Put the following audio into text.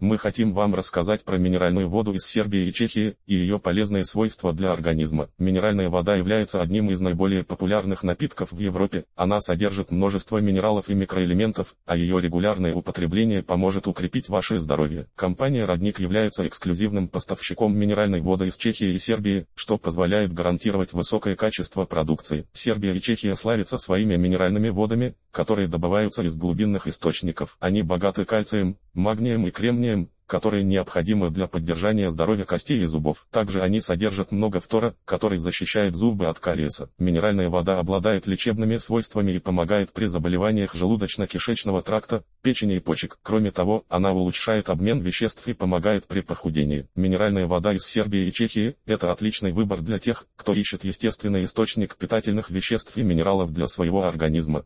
Мы хотим вам рассказать про минеральную воду из Сербии и Чехии и ее полезные свойства для организма. Минеральная вода является одним из наиболее популярных напитков в Европе. Она содержит множество минералов и микроэлементов, а ее регулярное употребление поможет укрепить ваше здоровье. Компания «Родник» является эксклюзивным поставщиком минеральной воды из Чехии и Сербии, что позволяет гарантировать высокое качество продукции. Сербия и Чехия славятся своими минеральными водами, которые добываются из глубинных источников. Они богаты кальцием, магнием и кремнием, которые необходимы для поддержания здоровья костей и зубов. Также они содержат много фтора, который защищает зубы от кариеса. Минеральная вода обладает лечебными свойствами и помогает при заболеваниях желудочно-кишечного тракта, печени и почек. Кроме того, она улучшает обмен веществ и помогает при похудении. Минеральная вода из Сербии и Чехии – это отличный выбор для тех, кто ищет естественный источник питательных веществ и минералов для своего организма.